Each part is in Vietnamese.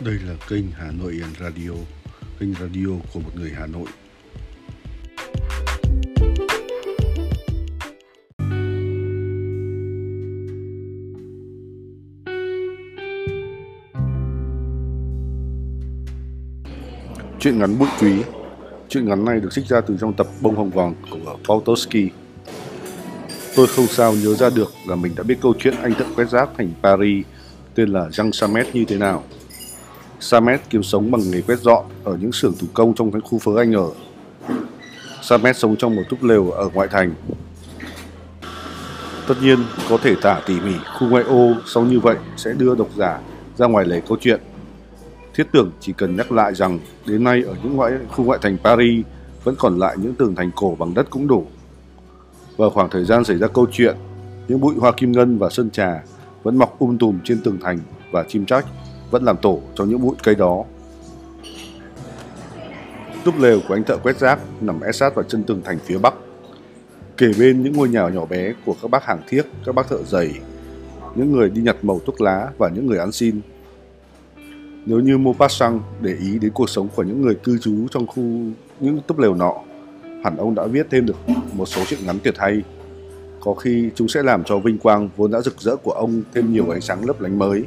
Đây là kênh Hà Nội Radio, kênh radio của một người Hà Nội. Chuyện ngắn bụi quý Chuyện ngắn này được trích ra từ trong tập Bông Hồng Vàng của Pautowski. Tôi không sao nhớ ra được là mình đã biết câu chuyện anh thợ quét rác thành Paris tên là Jean Samet như thế nào. Samet kiếm sống bằng nghề quét dọn ở những xưởng thủ công trong khu phố anh ở. Samet sống trong một túp lều ở ngoại thành. Tất nhiên, có thể tả tỉ mỉ khu ngoại ô sau như vậy sẽ đưa độc giả ra ngoài lề câu chuyện. Thiết tưởng chỉ cần nhắc lại rằng đến nay ở những ngoại khu ngoại thành Paris vẫn còn lại những tường thành cổ bằng đất cũng đủ. Vào khoảng thời gian xảy ra câu chuyện, những bụi hoa kim ngân và sơn trà vẫn mọc um tùm trên tường thành và chim trách vẫn làm tổ cho những bụi cây đó. Túp lều của anh thợ quét rác nằm ép sát vào chân tường thành phía bắc. Kể bên những ngôi nhà nhỏ bé của các bác hàng thiếc, các bác thợ giày, những người đi nhặt màu thuốc lá và những người ăn xin. Nếu như Maupassant để ý đến cuộc sống của những người cư trú trong khu những túp lều nọ, hẳn ông đã viết thêm được một số chuyện ngắn tuyệt hay. Có khi chúng sẽ làm cho vinh quang vốn đã rực rỡ của ông thêm nhiều ánh sáng lấp lánh mới.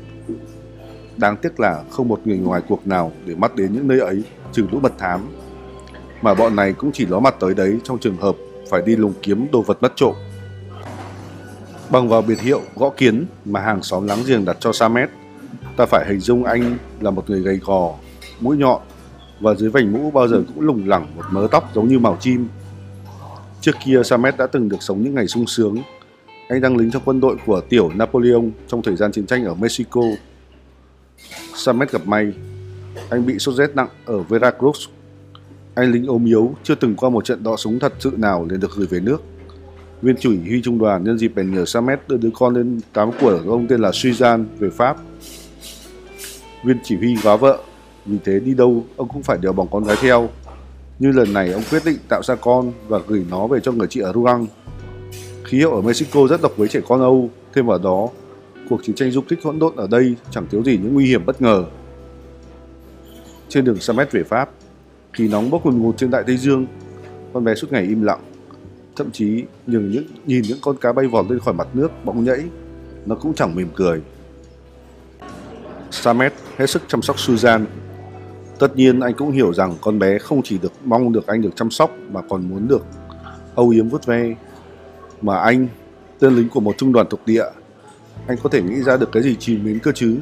Đáng tiếc là không một người ngoài cuộc nào để mắt đến những nơi ấy trừ lũ mật thám. Mà bọn này cũng chỉ ló mặt tới đấy trong trường hợp phải đi lùng kiếm đồ vật mất trộm. Bằng vào biệt hiệu gõ kiến mà hàng xóm láng giềng đặt cho Samet, ta phải hình dung anh là một người gầy gò, mũi nhọn và dưới vành mũ bao giờ cũng lủng lẳng một mớ tóc giống như màu chim. Trước kia Samet đã từng được sống những ngày sung sướng. Anh đang lính trong quân đội của tiểu Napoleon trong thời gian chiến tranh ở Mexico Samet gặp may. Anh bị sốt rét nặng ở Veracruz. Anh lính ốm yếu, chưa từng qua một trận đọ súng thật sự nào liền được gửi về nước. Viên chủ huy trung đoàn nhân dịp bèn nhờ Samet đưa đứa con lên tám của ông tên là Suzanne về Pháp. Viên chỉ huy góa vợ, vì thế đi đâu ông cũng phải đeo bỏng con gái theo. Như lần này ông quyết định tạo ra con và gửi nó về cho người chị ở Ruang. Khí hậu ở Mexico rất độc với trẻ con Âu, thêm vào đó cuộc chiến tranh du kích hỗn độn ở đây chẳng thiếu gì những nguy hiểm bất ngờ. Trên đường Samet về Pháp, khí nóng bốc ngùn ngụt trên đại Tây Dương, con bé suốt ngày im lặng. Thậm chí nhìn những, nhìn những con cá bay vọt lên khỏi mặt nước bỗng nhảy, nó cũng chẳng mỉm cười. Samet hết sức chăm sóc Suzanne. Tất nhiên anh cũng hiểu rằng con bé không chỉ được mong được anh được chăm sóc mà còn muốn được âu yếm vuốt ve. Mà anh, tên lính của một trung đoàn thuộc địa, anh có thể nghĩ ra được cái gì chìm mến cơ chứ?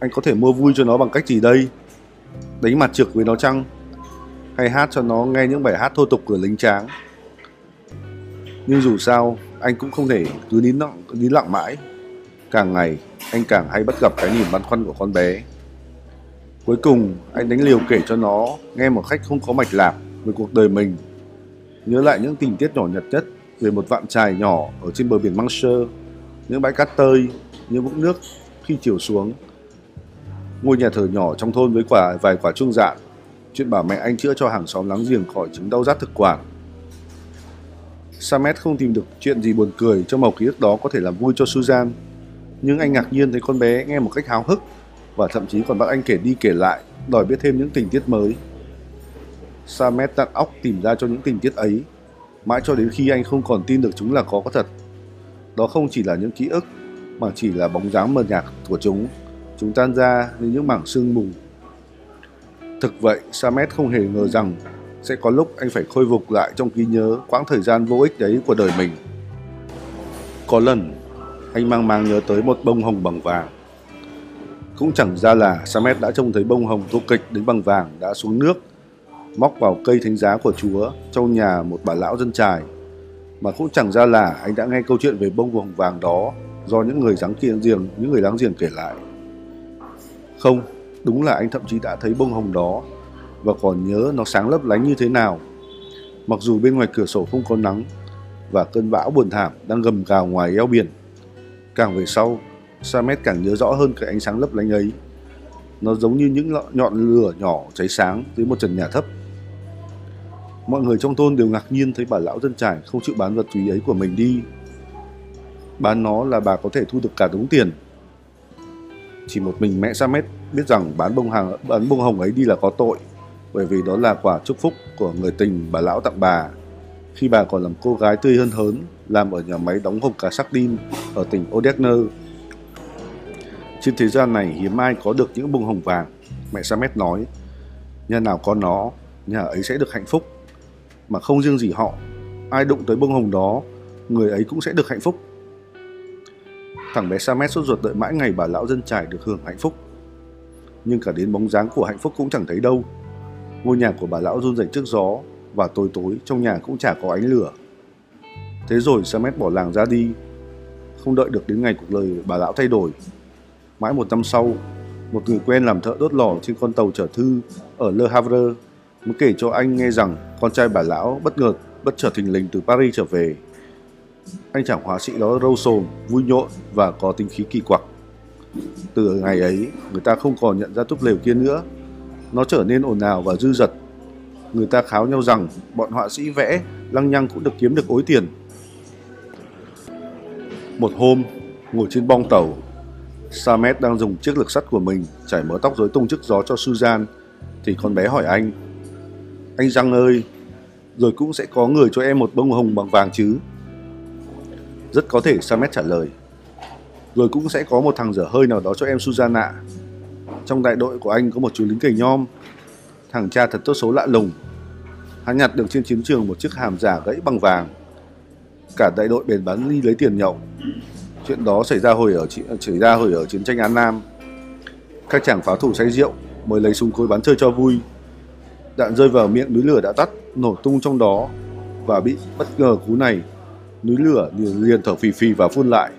Anh có thể mua vui cho nó bằng cách gì đây? Đánh mặt trượt với nó chăng? Hay hát cho nó nghe những bài hát thô tục của lính tráng? Nhưng dù sao anh cũng không thể cứ nín lặng, nín lặng mãi. Càng ngày anh càng hay bắt gặp cái nhìn băn khoăn của con bé. Cuối cùng anh đánh liều kể cho nó nghe một khách không có mạch lạc về cuộc đời mình. Nhớ lại những tình tiết nhỏ nhặt nhất về một vạn trài nhỏ ở trên bờ biển Manche những bãi cát tơi, những vũng nước khi chiều xuống. Ngôi nhà thờ nhỏ trong thôn với quả vài quả chuông dạn, chuyện bảo mẹ anh chữa cho hàng xóm láng giềng khỏi chứng đau rát thực quản. Samet không tìm được chuyện gì buồn cười trong màu ký ức đó có thể làm vui cho Suzan Nhưng anh ngạc nhiên thấy con bé nghe một cách háo hức và thậm chí còn bắt anh kể đi kể lại, đòi biết thêm những tình tiết mới. Samet tận óc tìm ra cho những tình tiết ấy, mãi cho đến khi anh không còn tin được chúng là có có thật. Đó không chỉ là những ký ức, mà chỉ là bóng dáng mờ nhạt của chúng. Chúng tan ra như những mảng sương mù. Thực vậy, Samet không hề ngờ rằng sẽ có lúc anh phải khôi phục lại trong ký nhớ quãng thời gian vô ích đấy của đời mình. Có lần, anh mang mang nhớ tới một bông hồng bằng vàng. Cũng chẳng ra là Samet đã trông thấy bông hồng thô kịch đến bằng vàng đã xuống nước, móc vào cây thánh giá của chúa trong nhà một bà lão dân trài mà cũng chẳng ra là anh đã nghe câu chuyện về bông hồng vàng đó do những người láng giềng, những người láng giềng kể lại. Không, đúng là anh thậm chí đã thấy bông hồng đó và còn nhớ nó sáng lấp lánh như thế nào. Mặc dù bên ngoài cửa sổ không có nắng và cơn bão buồn thảm đang gầm gào ngoài eo biển. Càng về sau, Samet càng nhớ rõ hơn cái ánh sáng lấp lánh ấy. Nó giống như những nhọn lửa nhỏ cháy sáng dưới một trần nhà thấp Mọi người trong thôn đều ngạc nhiên thấy bà lão dân trải không chịu bán vật quý ấy của mình đi. Bán nó là bà có thể thu được cả đống tiền. Chỉ một mình mẹ Samet biết rằng bán bông hàng bán bông hồng ấy đi là có tội, bởi vì đó là quả chúc phúc của người tình bà lão tặng bà. Khi bà còn làm cô gái tươi hơn hớn, làm ở nhà máy đóng hộp cá sardin ở tỉnh Odessa. Trên thế gian này hiếm ai có được những bông hồng vàng, mẹ Samet nói. Nhà nào có nó, nhà ấy sẽ được hạnh phúc. Mà không riêng gì họ, ai đụng tới bông hồng đó, người ấy cũng sẽ được hạnh phúc. Thằng bé Samet sốt ruột đợi mãi ngày bà lão dân trải được hưởng hạnh phúc. Nhưng cả đến bóng dáng của hạnh phúc cũng chẳng thấy đâu. Ngôi nhà của bà lão run rẩy trước gió và tối tối trong nhà cũng chả có ánh lửa. Thế rồi Samet bỏ làng ra đi, không đợi được đến ngày cuộc đời bà lão thay đổi. Mãi một năm sau, một người quen làm thợ đốt lò trên con tàu chở thư ở Le Havre mới kể cho anh nghe rằng con trai bà lão bất ngờ bất chợt thình lình từ Paris trở về anh chàng họa sĩ đó râu sồn, vui nhộn và có tính khí kỳ quặc. Từ ngày ấy, người ta không còn nhận ra túp lều kia nữa. Nó trở nên ồn ào và dư dật. Người ta kháo nhau rằng bọn họa sĩ vẽ lăng nhăng cũng được kiếm được ối tiền. Một hôm, ngồi trên bong tàu, Samet đang dùng chiếc lực sắt của mình chải mớ tóc rối tung trước gió cho Suzan thì con bé hỏi anh. Anh Răng ơi, rồi cũng sẽ có người cho em một bông hồng bằng vàng chứ? Rất có thể Samet trả lời. Rồi cũng sẽ có một thằng dở hơi nào đó cho em Susanna. Trong đại đội của anh có một chú lính cầy nhom. Thằng cha thật tốt số lạ lùng. Hắn nhặt được trên chiến trường một chiếc hàm giả gãy bằng vàng. Cả đại đội bền bán đi lấy tiền nhậu. Chuyện đó xảy ra hồi ở xảy ra hồi ở chiến tranh An Nam. Các chàng pháo thủ say rượu mới lấy súng cối bắn chơi cho vui. Đạn rơi vào miệng núi lửa đã tắt, nổ tung trong đó và bị bất ngờ cú này núi lửa liền, liền thở phì phì và phun lại.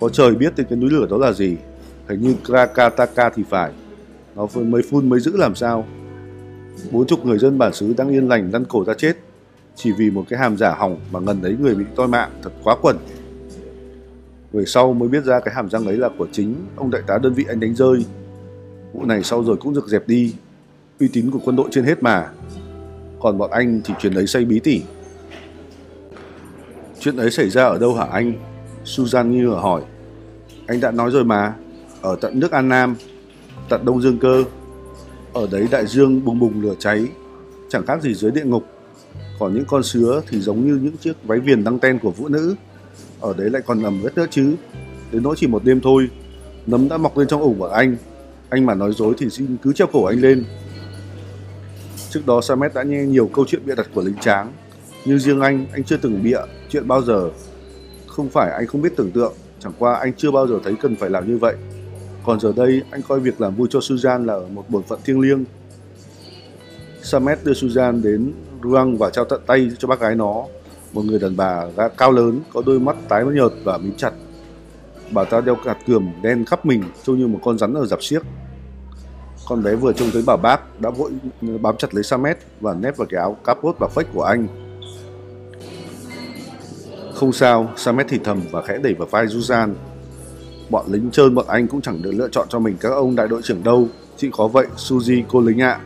Có trời biết tên cái núi lửa đó là gì, hình như Krakataka thì phải. Nó mới phun mới giữ làm sao. Bốn chục người dân bản xứ đang yên lành lăn cổ ra chết, chỉ vì một cái hàm giả hỏng mà ngần ấy người bị toi mạng thật quá quẩn. Về sau mới biết ra cái hàm răng ấy là của chính ông đại tá đơn vị anh đánh rơi. Vụ này sau rồi cũng được dẹp đi, uy tín của quân đội trên hết mà. Còn bọn anh thì chuyện ấy xây bí tỉ. Chuyện ấy xảy ra ở đâu hả anh? Susan nghi ngờ hỏi. Anh đã nói rồi mà, ở tận nước An Nam, tận Đông Dương Cơ. Ở đấy đại dương bùng bùng lửa cháy, chẳng khác gì dưới địa ngục. Còn những con sứa thì giống như những chiếc váy viền đăng ten của vũ nữ. Ở đấy lại còn nằm rất nữa chứ. Đến nỗi chỉ một đêm thôi, nấm đã mọc lên trong ủng của anh. Anh mà nói dối thì xin cứ treo cổ anh lên. Trước đó Samet đã nghe nhiều câu chuyện bịa đặt của lính tráng nhưng riêng anh, anh chưa từng bịa chuyện bao giờ. Không phải anh không biết tưởng tượng, chẳng qua anh chưa bao giờ thấy cần phải làm như vậy. Còn giờ đây, anh coi việc làm vui cho Suzan là một bổn phận thiêng liêng. Samet đưa Suzan đến Ruang và trao tận tay cho bác gái nó, một người đàn bà cao lớn, có đôi mắt tái nhợt và mím chặt. Bà ta đeo cạt cườm đen khắp mình, trông như một con rắn ở dạp xiếc. Con bé vừa trông thấy bà bác đã vội bám chặt lấy Samet và nép vào cái áo capot và phách của anh. Không sao, Samet thì thầm và khẽ đẩy vào vai Juzan. Bọn lính trơn bọn anh cũng chẳng được lựa chọn cho mình các ông đại đội trưởng đâu, chỉ có vậy Suzy cô lính ạ. À.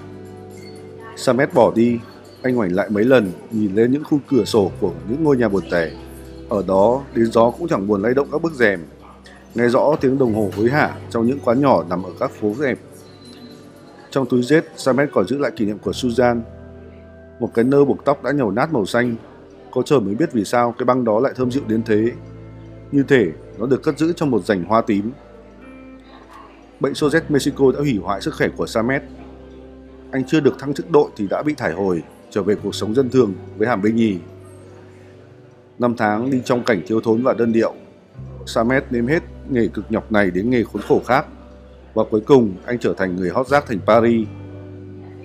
Samet bỏ đi, anh ngoảnh lại mấy lần nhìn lên những khu cửa sổ của những ngôi nhà buồn tẻ. Ở đó, đến gió cũng chẳng buồn lay động các bức rèm. Nghe rõ tiếng đồng hồ hối hả trong những quán nhỏ nằm ở các phố đẹp. Trong túi rết, Samet còn giữ lại kỷ niệm của Suzanne. Một cái nơ buộc tóc đã nhầu nát màu xanh có trời mới biết vì sao cái băng đó lại thơm dịu đến thế. Như thể nó được cất giữ trong một rảnh hoa tím. Bệnh sốt rét Mexico đã hủy hoại sức khỏe của Samet. Anh chưa được thăng chức đội thì đã bị thải hồi, trở về cuộc sống dân thường với hàm binh nhì. Năm tháng đi trong cảnh thiếu thốn và đơn điệu, Samet nếm hết nghề cực nhọc này đến nghề khốn khổ khác. Và cuối cùng anh trở thành người hót rác thành Paris.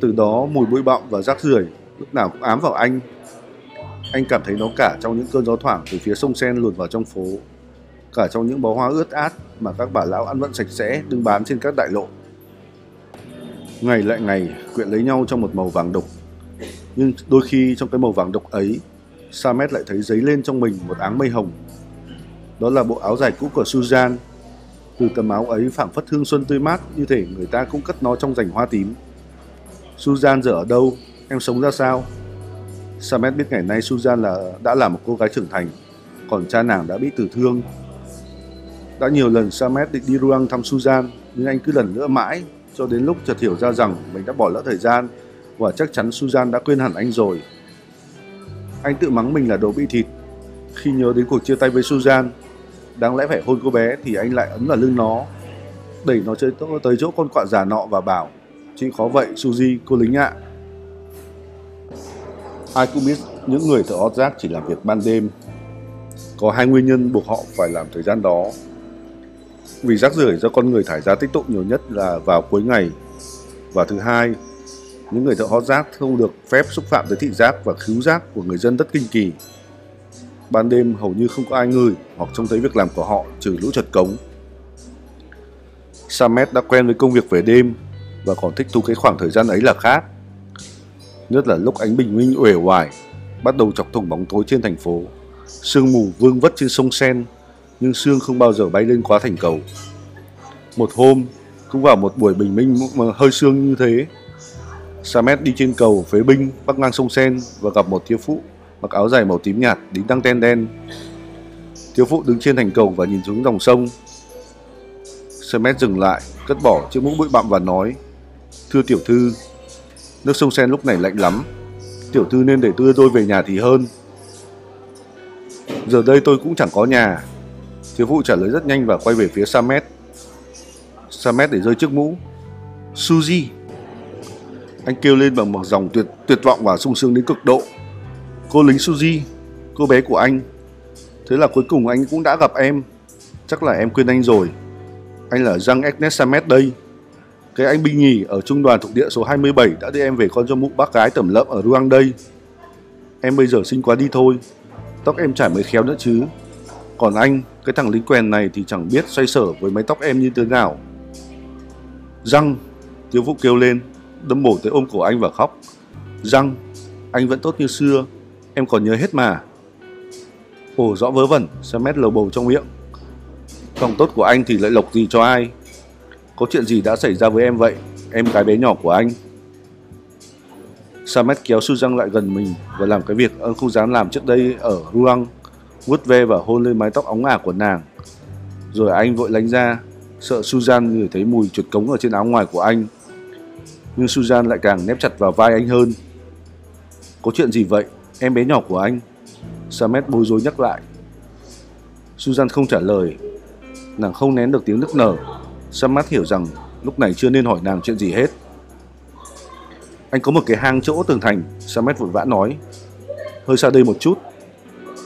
Từ đó mùi bụi bặm và rác rưởi lúc nào cũng ám vào anh anh cảm thấy nó cả trong những cơn gió thoảng từ phía sông Sen luồn vào trong phố, cả trong những bó hoa ướt át mà các bà lão ăn vận sạch sẽ đứng bán trên các đại lộ. Ngày lại ngày quyện lấy nhau trong một màu vàng đục. Nhưng đôi khi trong cái màu vàng đục ấy, Samet lại thấy dấy lên trong mình một áng mây hồng. Đó là bộ áo dài cũ của Suzanne. Từ tấm áo ấy phảng phất hương xuân tươi mát như thể người ta cũng cất nó trong rành hoa tím. Suzan giờ ở đâu? Em sống ra sao? Samet biết ngày nay Suzan là đã là một cô gái trưởng thành, còn cha nàng đã bị tử thương. Đã nhiều lần Samet định đi Ruang thăm Suzan, nhưng anh cứ lần nữa mãi cho đến lúc chợt hiểu ra rằng mình đã bỏ lỡ thời gian và chắc chắn Susan đã quên hẳn anh rồi. Anh tự mắng mình là đồ bị thịt. Khi nhớ đến cuộc chia tay với Susan, đáng lẽ phải hôn cô bé thì anh lại ấn vào lưng nó, đẩy nó chơi tới chỗ con quạ già nọ và bảo Chị khó vậy Suzy, cô lính ạ. Ai cũng biết những người thợ ót rác chỉ làm việc ban đêm. Có hai nguyên nhân buộc họ phải làm thời gian đó. Vì rác rưởi do con người thải ra tích tụ nhiều nhất là vào cuối ngày. Và thứ hai, những người thợ hót rác không được phép xúc phạm tới thị giác và khứu giác của người dân rất kinh kỳ. Ban đêm hầu như không có ai ngửi hoặc trông thấy việc làm của họ trừ lũ chật cống. Samet đã quen với công việc về đêm và còn thích thú cái khoảng thời gian ấy là khác. Nhất là lúc ánh bình minh uể oải bắt đầu chọc thủng bóng tối trên thành phố. Sương mù vương vất trên sông Sen, nhưng sương không bao giờ bay lên quá thành cầu. Một hôm, cũng vào một buổi bình minh mà hơi sương như thế, Samet đi trên cầu phế binh bắc ngang sông Sen và gặp một thiếu phụ mặc áo dài màu tím nhạt đính tăng ten đen. Thiếu phụ đứng trên thành cầu và nhìn xuống dòng sông. Samet dừng lại, cất bỏ chiếc mũ bụi bặm và nói Thưa tiểu thư, nước sông Sen lúc này lạnh lắm. Tiểu thư nên để đưa tôi về nhà thì hơn. Giờ đây tôi cũng chẳng có nhà. Thiếu phụ trả lời rất nhanh và quay về phía Samet. Samet để rơi chiếc mũ. Suzy. Anh kêu lên bằng một dòng tuyệt tuyệt vọng và sung sướng đến cực độ. Cô lính Suzy, cô bé của anh. Thế là cuối cùng anh cũng đã gặp em. Chắc là em quên anh rồi. Anh là Jean Agnes Samet đây. Cái anh binh nhì ở trung đoàn thuộc địa số 27 đã đưa em về con cho mụ bác gái tẩm lợm ở Ruang đây. Em bây giờ xinh quá đi thôi. Tóc em trải mới khéo nữa chứ. Còn anh, cái thằng lính quèn này thì chẳng biết xoay sở với mái tóc em như thế nào. Răng, thiếu phụ kêu lên, đâm bổ tới ôm cổ anh và khóc. Răng, anh vẫn tốt như xưa, em còn nhớ hết mà. Ồ rõ vớ vẩn, Samet lầu bầu trong miệng. Lòng tốt của anh thì lại lộc gì cho ai? Có chuyện gì đã xảy ra với em vậy, em cái bé nhỏ của anh? Samet kéo Susan lại gần mình và làm cái việc ông không dám làm trước đây ở Ruang, vuốt ve và hôn lên mái tóc óng ả của nàng. Rồi anh vội lánh ra, sợ Susan ngửi thấy mùi chuột cống ở trên áo ngoài của anh. Nhưng Susan lại càng nép chặt vào vai anh hơn. Có chuyện gì vậy, em bé nhỏ của anh? Samet bối rối nhắc lại. Susan không trả lời. Nàng không nén được tiếng nức nở. Samet hiểu rằng lúc này chưa nên hỏi nàng chuyện gì hết. Anh có một cái hang chỗ tường thành, Samet vội vã nói. Hơi xa đây một chút.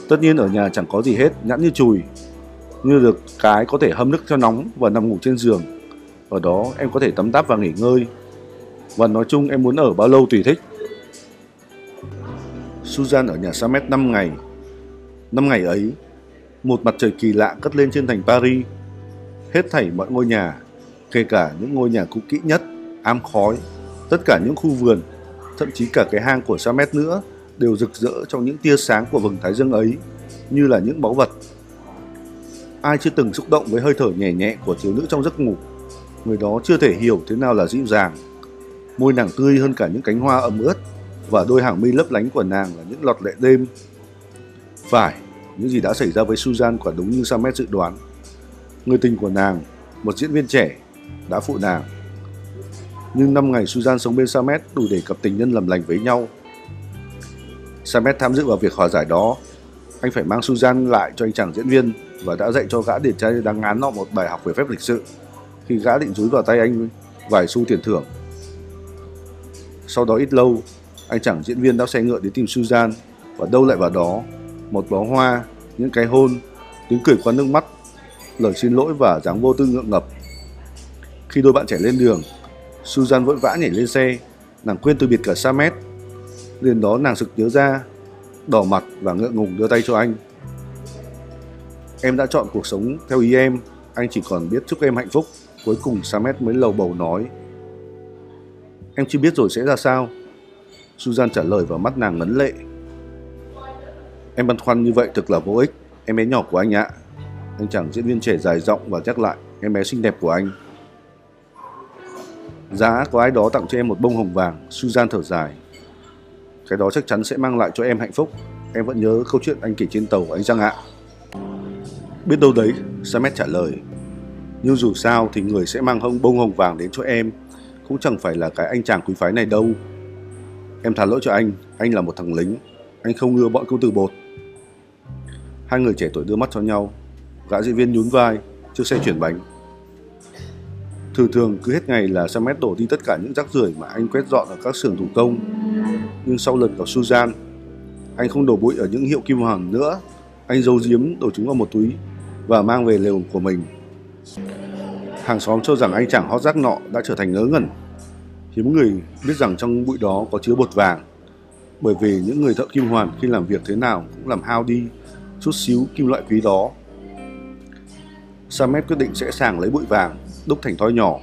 Tất nhiên ở nhà chẳng có gì hết, nhẵn như chùi. Như được cái có thể hâm nước cho nóng và nằm ngủ trên giường. Ở đó em có thể tắm táp và nghỉ ngơi. Và nói chung em muốn ở bao lâu tùy thích. Susan ở nhà Samet 5 ngày. 5 ngày ấy, một mặt trời kỳ lạ cất lên trên thành Paris. Hết thảy mọi ngôi nhà, kể cả những ngôi nhà cũ kỹ nhất, ám khói, tất cả những khu vườn, thậm chí cả cái hang của Samet nữa đều rực rỡ trong những tia sáng của vầng thái dương ấy, như là những báu vật. Ai chưa từng xúc động với hơi thở nhẹ nhẹ của thiếu nữ trong giấc ngủ, người đó chưa thể hiểu thế nào là dịu dàng. Môi nàng tươi hơn cả những cánh hoa ẩm ướt và đôi hàng mi lấp lánh của nàng là những lọt lệ đêm. Phải, những gì đã xảy ra với Susan quả đúng như Samet dự đoán. Người tình của nàng, một diễn viên trẻ, đã phụ nàng. Nhưng năm ngày Susan sống bên Samet đủ để cặp tình nhân làm lành với nhau. Samet tham dự vào việc hòa giải đó. Anh phải mang Susan lại cho anh chàng diễn viên và đã dạy cho gã điển trai đáng ngán nọ một bài học về phép lịch sự khi gã định dúi vào tay anh vài xu tiền thưởng. Sau đó ít lâu, anh chàng diễn viên đã xe ngựa đến tìm Susan và đâu lại vào đó một bó hoa, những cái hôn, tiếng cười qua nước mắt, lời xin lỗi và dáng vô tư ngượng ngập. Khi đôi bạn trẻ lên đường, Susan vội vã nhảy lên xe, nàng quên từ biệt cả Samet. Liền đó nàng sực nhớ ra, đỏ mặt và ngượng ngùng đưa tay cho anh. Em đã chọn cuộc sống theo ý em, anh chỉ còn biết chúc em hạnh phúc. Cuối cùng Samet mới lầu bầu nói. Em chưa biết rồi sẽ ra sao. Susan trả lời vào mắt nàng ngấn lệ. Em băn khoăn như vậy thực là vô ích, em bé nhỏ của anh ạ. Anh chàng diễn viên trẻ dài giọng và nhắc lại em bé xinh đẹp của anh. Giá có ai đó tặng cho em một bông hồng vàng, Susan thở dài. Cái đó chắc chắn sẽ mang lại cho em hạnh phúc. Em vẫn nhớ câu chuyện anh kể trên tàu anh Giang ạ. Biết đâu đấy, Samet trả lời. Nhưng dù sao thì người sẽ mang hông bông hồng vàng đến cho em cũng chẳng phải là cái anh chàng quý phái này đâu. Em thả lỗi cho anh, anh là một thằng lính, anh không ưa bọn công tử bột. Hai người trẻ tuổi đưa mắt cho nhau, gã diễn viên nhún vai, chiếc xe chuyển bánh. Thường thường cứ hết ngày là Samet đổ đi tất cả những rác rưởi mà anh quét dọn ở các xưởng thủ công. Nhưng sau lần gặp Suzanne, anh không đổ bụi ở những hiệu kim hoàng nữa. Anh giấu giếm đổ chúng vào một túi và mang về lều của mình. Hàng xóm cho rằng anh chàng hót rác nọ đã trở thành ngớ ngẩn. Hiếm người biết rằng trong bụi đó có chứa bột vàng. Bởi vì những người thợ kim hoàn khi làm việc thế nào cũng làm hao đi chút xíu kim loại quý đó. Samet quyết định sẽ sàng lấy bụi vàng, đúc thành thoi nhỏ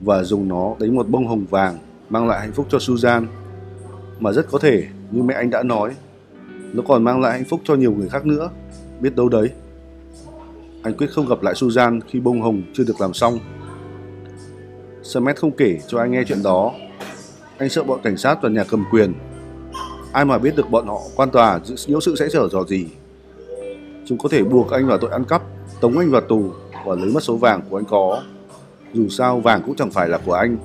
và dùng nó đánh một bông hồng vàng mang lại hạnh phúc cho Suzanne. Mà rất có thể, như mẹ anh đã nói, nó còn mang lại hạnh phúc cho nhiều người khác nữa, biết đâu đấy. Anh quyết không gặp lại Suzanne khi bông hồng chưa được làm xong. Smet không kể cho anh nghe chuyện đó. Anh sợ bọn cảnh sát và nhà cầm quyền. Ai mà biết được bọn họ quan tòa nhiễu sự sẽ trở dò gì. Chúng có thể buộc anh vào tội ăn cắp, tống anh vào tù và lấy mất số vàng của anh có. Dù sao vàng cũng chẳng phải là của anh.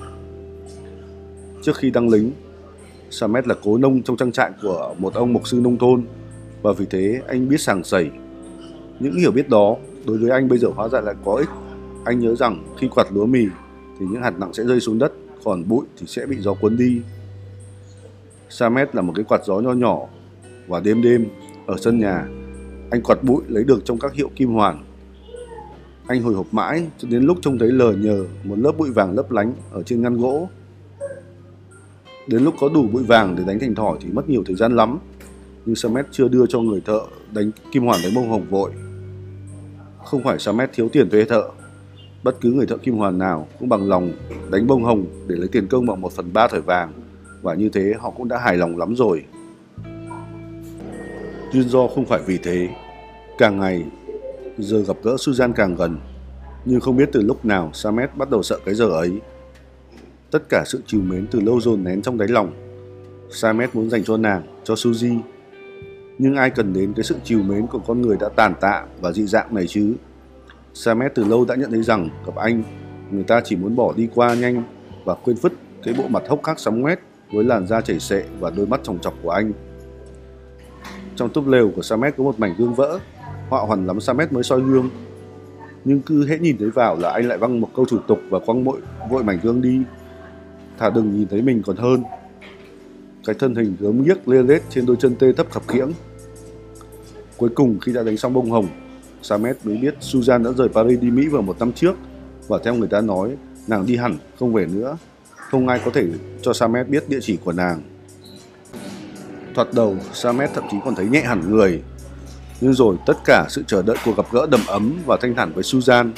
Trước khi đăng lính, Samet là cố nông trong trang trại của một ông mục sư nông thôn và vì thế anh biết sàng sẩy. Những hiểu biết đó đối với anh bây giờ hóa ra lại có ích. Anh nhớ rằng khi quạt lúa mì thì những hạt nặng sẽ rơi xuống đất, còn bụi thì sẽ bị gió cuốn đi. Samet là một cái quạt gió nho nhỏ và đêm đêm ở sân nhà anh quạt bụi lấy được trong các hiệu kim hoàn. Anh hồi hộp mãi cho đến lúc trông thấy lờ nhờ một lớp bụi vàng lấp lánh ở trên ngăn gỗ. Đến lúc có đủ bụi vàng để đánh thành thỏi thì mất nhiều thời gian lắm. Nhưng Samet chưa đưa cho người thợ đánh kim hoàn đánh bông hồng vội không phải Samet thiếu tiền thuê thợ. Bất cứ người thợ kim hoàn nào cũng bằng lòng đánh bông hồng để lấy tiền công bằng một phần ba thỏi vàng và như thế họ cũng đã hài lòng lắm rồi. Duyên do không phải vì thế. Càng ngày, giờ gặp gỡ Suzan càng gần, nhưng không biết từ lúc nào Samet bắt đầu sợ cái giờ ấy. Tất cả sự chiều mến từ lâu dồn nén trong đáy lòng. Samet muốn dành cho nàng, cho Suzy nhưng ai cần đến cái sự chiều mến của con người đã tàn tạ và dị dạng này chứ? Samet từ lâu đã nhận thấy rằng gặp anh, người ta chỉ muốn bỏ đi qua nhanh và quên phứt cái bộ mặt hốc hác sóng ngoét với làn da chảy xệ và đôi mắt tròng trọc của anh. Trong túp lều của Samet có một mảnh gương vỡ, họa hoàn lắm Samet mới soi gương. Nhưng cứ hễ nhìn thấy vào là anh lại văng một câu thủ tục và quăng vội, vội mảnh gương đi. Thà đừng nhìn thấy mình còn hơn cái thân hình gớm ghiếc lê lết trên đôi chân tê thấp khập khiễng. Cuối cùng khi đã đánh xong bông hồng, Samet mới biết Susan đã rời Paris đi Mỹ vào một năm trước và theo người ta nói nàng đi hẳn không về nữa. Không ai có thể cho Samet biết địa chỉ của nàng. Thoạt đầu, Samet thậm chí còn thấy nhẹ hẳn người. Nhưng rồi tất cả sự chờ đợi cuộc gặp gỡ đầm ấm và thanh thản với Susan,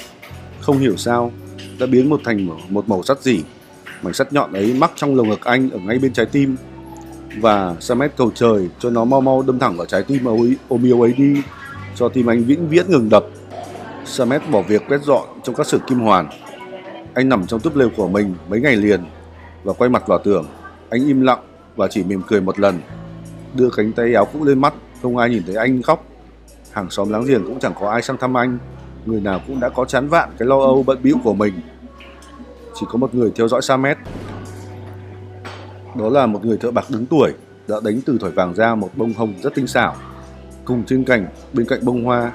không hiểu sao đã biến một thành một màu sắt dỉ. Mảnh sắt nhọn ấy mắc trong lồng ngực anh ở ngay bên trái tim và Samet cầu trời cho nó mau mau đâm thẳng vào trái tim ấy, ôm yêu ấy đi, cho tim anh vĩnh viễn ngừng đập. Samet bỏ việc quét dọn trong các xưởng kim hoàn. Anh nằm trong túp lều của mình mấy ngày liền và quay mặt vào tường. Anh im lặng và chỉ mỉm cười một lần. Đưa cánh tay áo cũ lên mắt, không ai nhìn thấy anh khóc. Hàng xóm láng giềng cũng chẳng có ai sang thăm anh. Người nào cũng đã có chán vạn cái lo âu bận bĩu của mình. Chỉ có một người theo dõi Samet đó là một người thợ bạc đứng tuổi đã đánh từ thỏi vàng ra một bông hồng rất tinh xảo. Cùng trên cảnh bên cạnh bông hoa,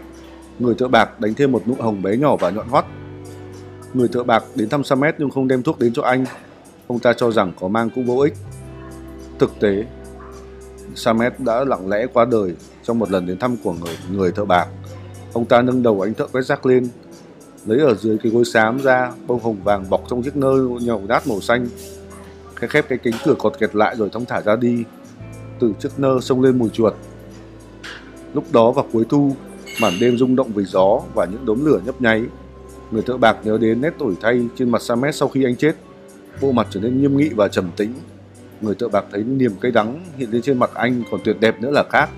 người thợ bạc đánh thêm một nụ hồng bé nhỏ và nhọn hoắt. Người thợ bạc đến thăm Samet nhưng không đem thuốc đến cho anh. Ông ta cho rằng có mang cũng vô ích. Thực tế, Samet đã lặng lẽ qua đời trong một lần đến thăm của người, người thợ bạc. Ông ta nâng đầu anh thợ quét rác lên, lấy ở dưới cái gối xám ra bông hồng vàng bọc trong chiếc nơ nhầu đát màu xanh khẽ khép cái cánh cửa cột kẹt lại rồi thong thả ra đi từ chiếc nơ xông lên mùi chuột lúc đó vào cuối thu màn đêm rung động vì gió và những đốm lửa nhấp nháy. Người thợ bạc nhớ đến nét tủi thay trên mặt Samet sau khi anh chết. Bộ mặt trở nên nghiêm nghị và trầm tĩnh. Người thợ bạc thấy niềm cay đắng hiện lên trên mặt anh còn tuyệt đẹp nữa là khác.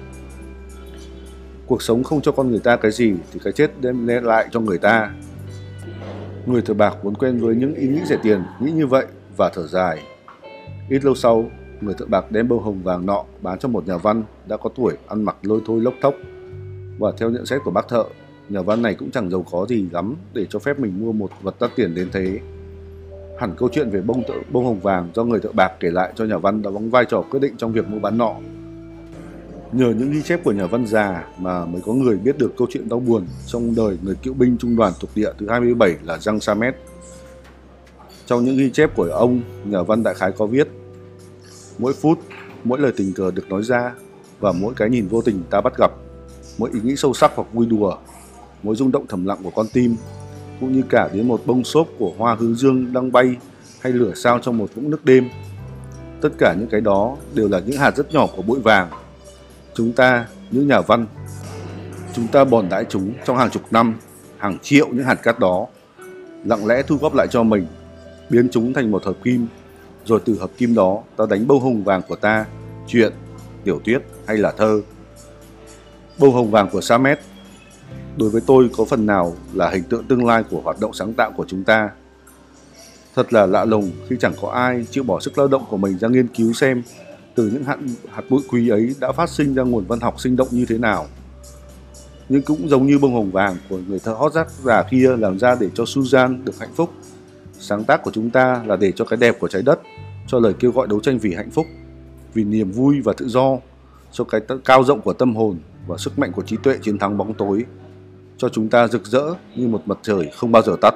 Cuộc sống không cho con người ta cái gì thì cái chết đem lại cho người ta. Người thợ bạc vốn quen với những ý nghĩ rẻ tiền nghĩ như vậy và thở dài. Ít lâu sau, người thợ bạc đem bông hồng vàng nọ bán cho một nhà văn đã có tuổi ăn mặc lôi thôi lốc thốc. Và theo nhận xét của bác thợ, nhà văn này cũng chẳng giàu có gì lắm để cho phép mình mua một vật đắt tiền đến thế. Hẳn câu chuyện về bông thợ, bông hồng vàng do người thợ bạc kể lại cho nhà văn đã đóng vai trò quyết định trong việc mua bán nọ. Nhờ những ghi chép của nhà văn già mà mới có người biết được câu chuyện đau buồn trong đời người cựu binh trung đoàn thuộc địa thứ 27 là Giang Samet. Trong những ghi chép của ông, nhà văn đại khái có viết Mỗi phút, mỗi lời tình cờ được nói ra và mỗi cái nhìn vô tình ta bắt gặp, mỗi ý nghĩ sâu sắc hoặc vui đùa, mỗi rung động thầm lặng của con tim, cũng như cả đến một bông xốp của hoa hướng dương đang bay hay lửa sao trong một vũng nước đêm. Tất cả những cái đó đều là những hạt rất nhỏ của bụi vàng. Chúng ta, những nhà văn, chúng ta bòn đãi chúng trong hàng chục năm, hàng triệu những hạt cát đó, lặng lẽ thu góp lại cho mình, biến chúng thành một hợp kim, rồi từ hợp kim đó ta đánh bông hồng vàng của ta, chuyện, tiểu thuyết hay là thơ. Bông hồng vàng của Samet đối với tôi có phần nào là hình tượng tương lai của hoạt động sáng tạo của chúng ta. Thật là lạ lùng khi chẳng có ai chịu bỏ sức lao động của mình ra nghiên cứu xem từ những hạt, hạt bụi quý ấy đã phát sinh ra nguồn văn học sinh động như thế nào. Nhưng cũng giống như bông hồng vàng của người thợ hót rác già kia làm ra để cho Suzanne được hạnh phúc. Sáng tác của chúng ta là để cho cái đẹp của trái đất, cho lời kêu gọi đấu tranh vì hạnh phúc, vì niềm vui và tự do, cho cái cao rộng của tâm hồn và sức mạnh của trí tuệ chiến thắng bóng tối cho chúng ta rực rỡ như một mặt trời không bao giờ tắt.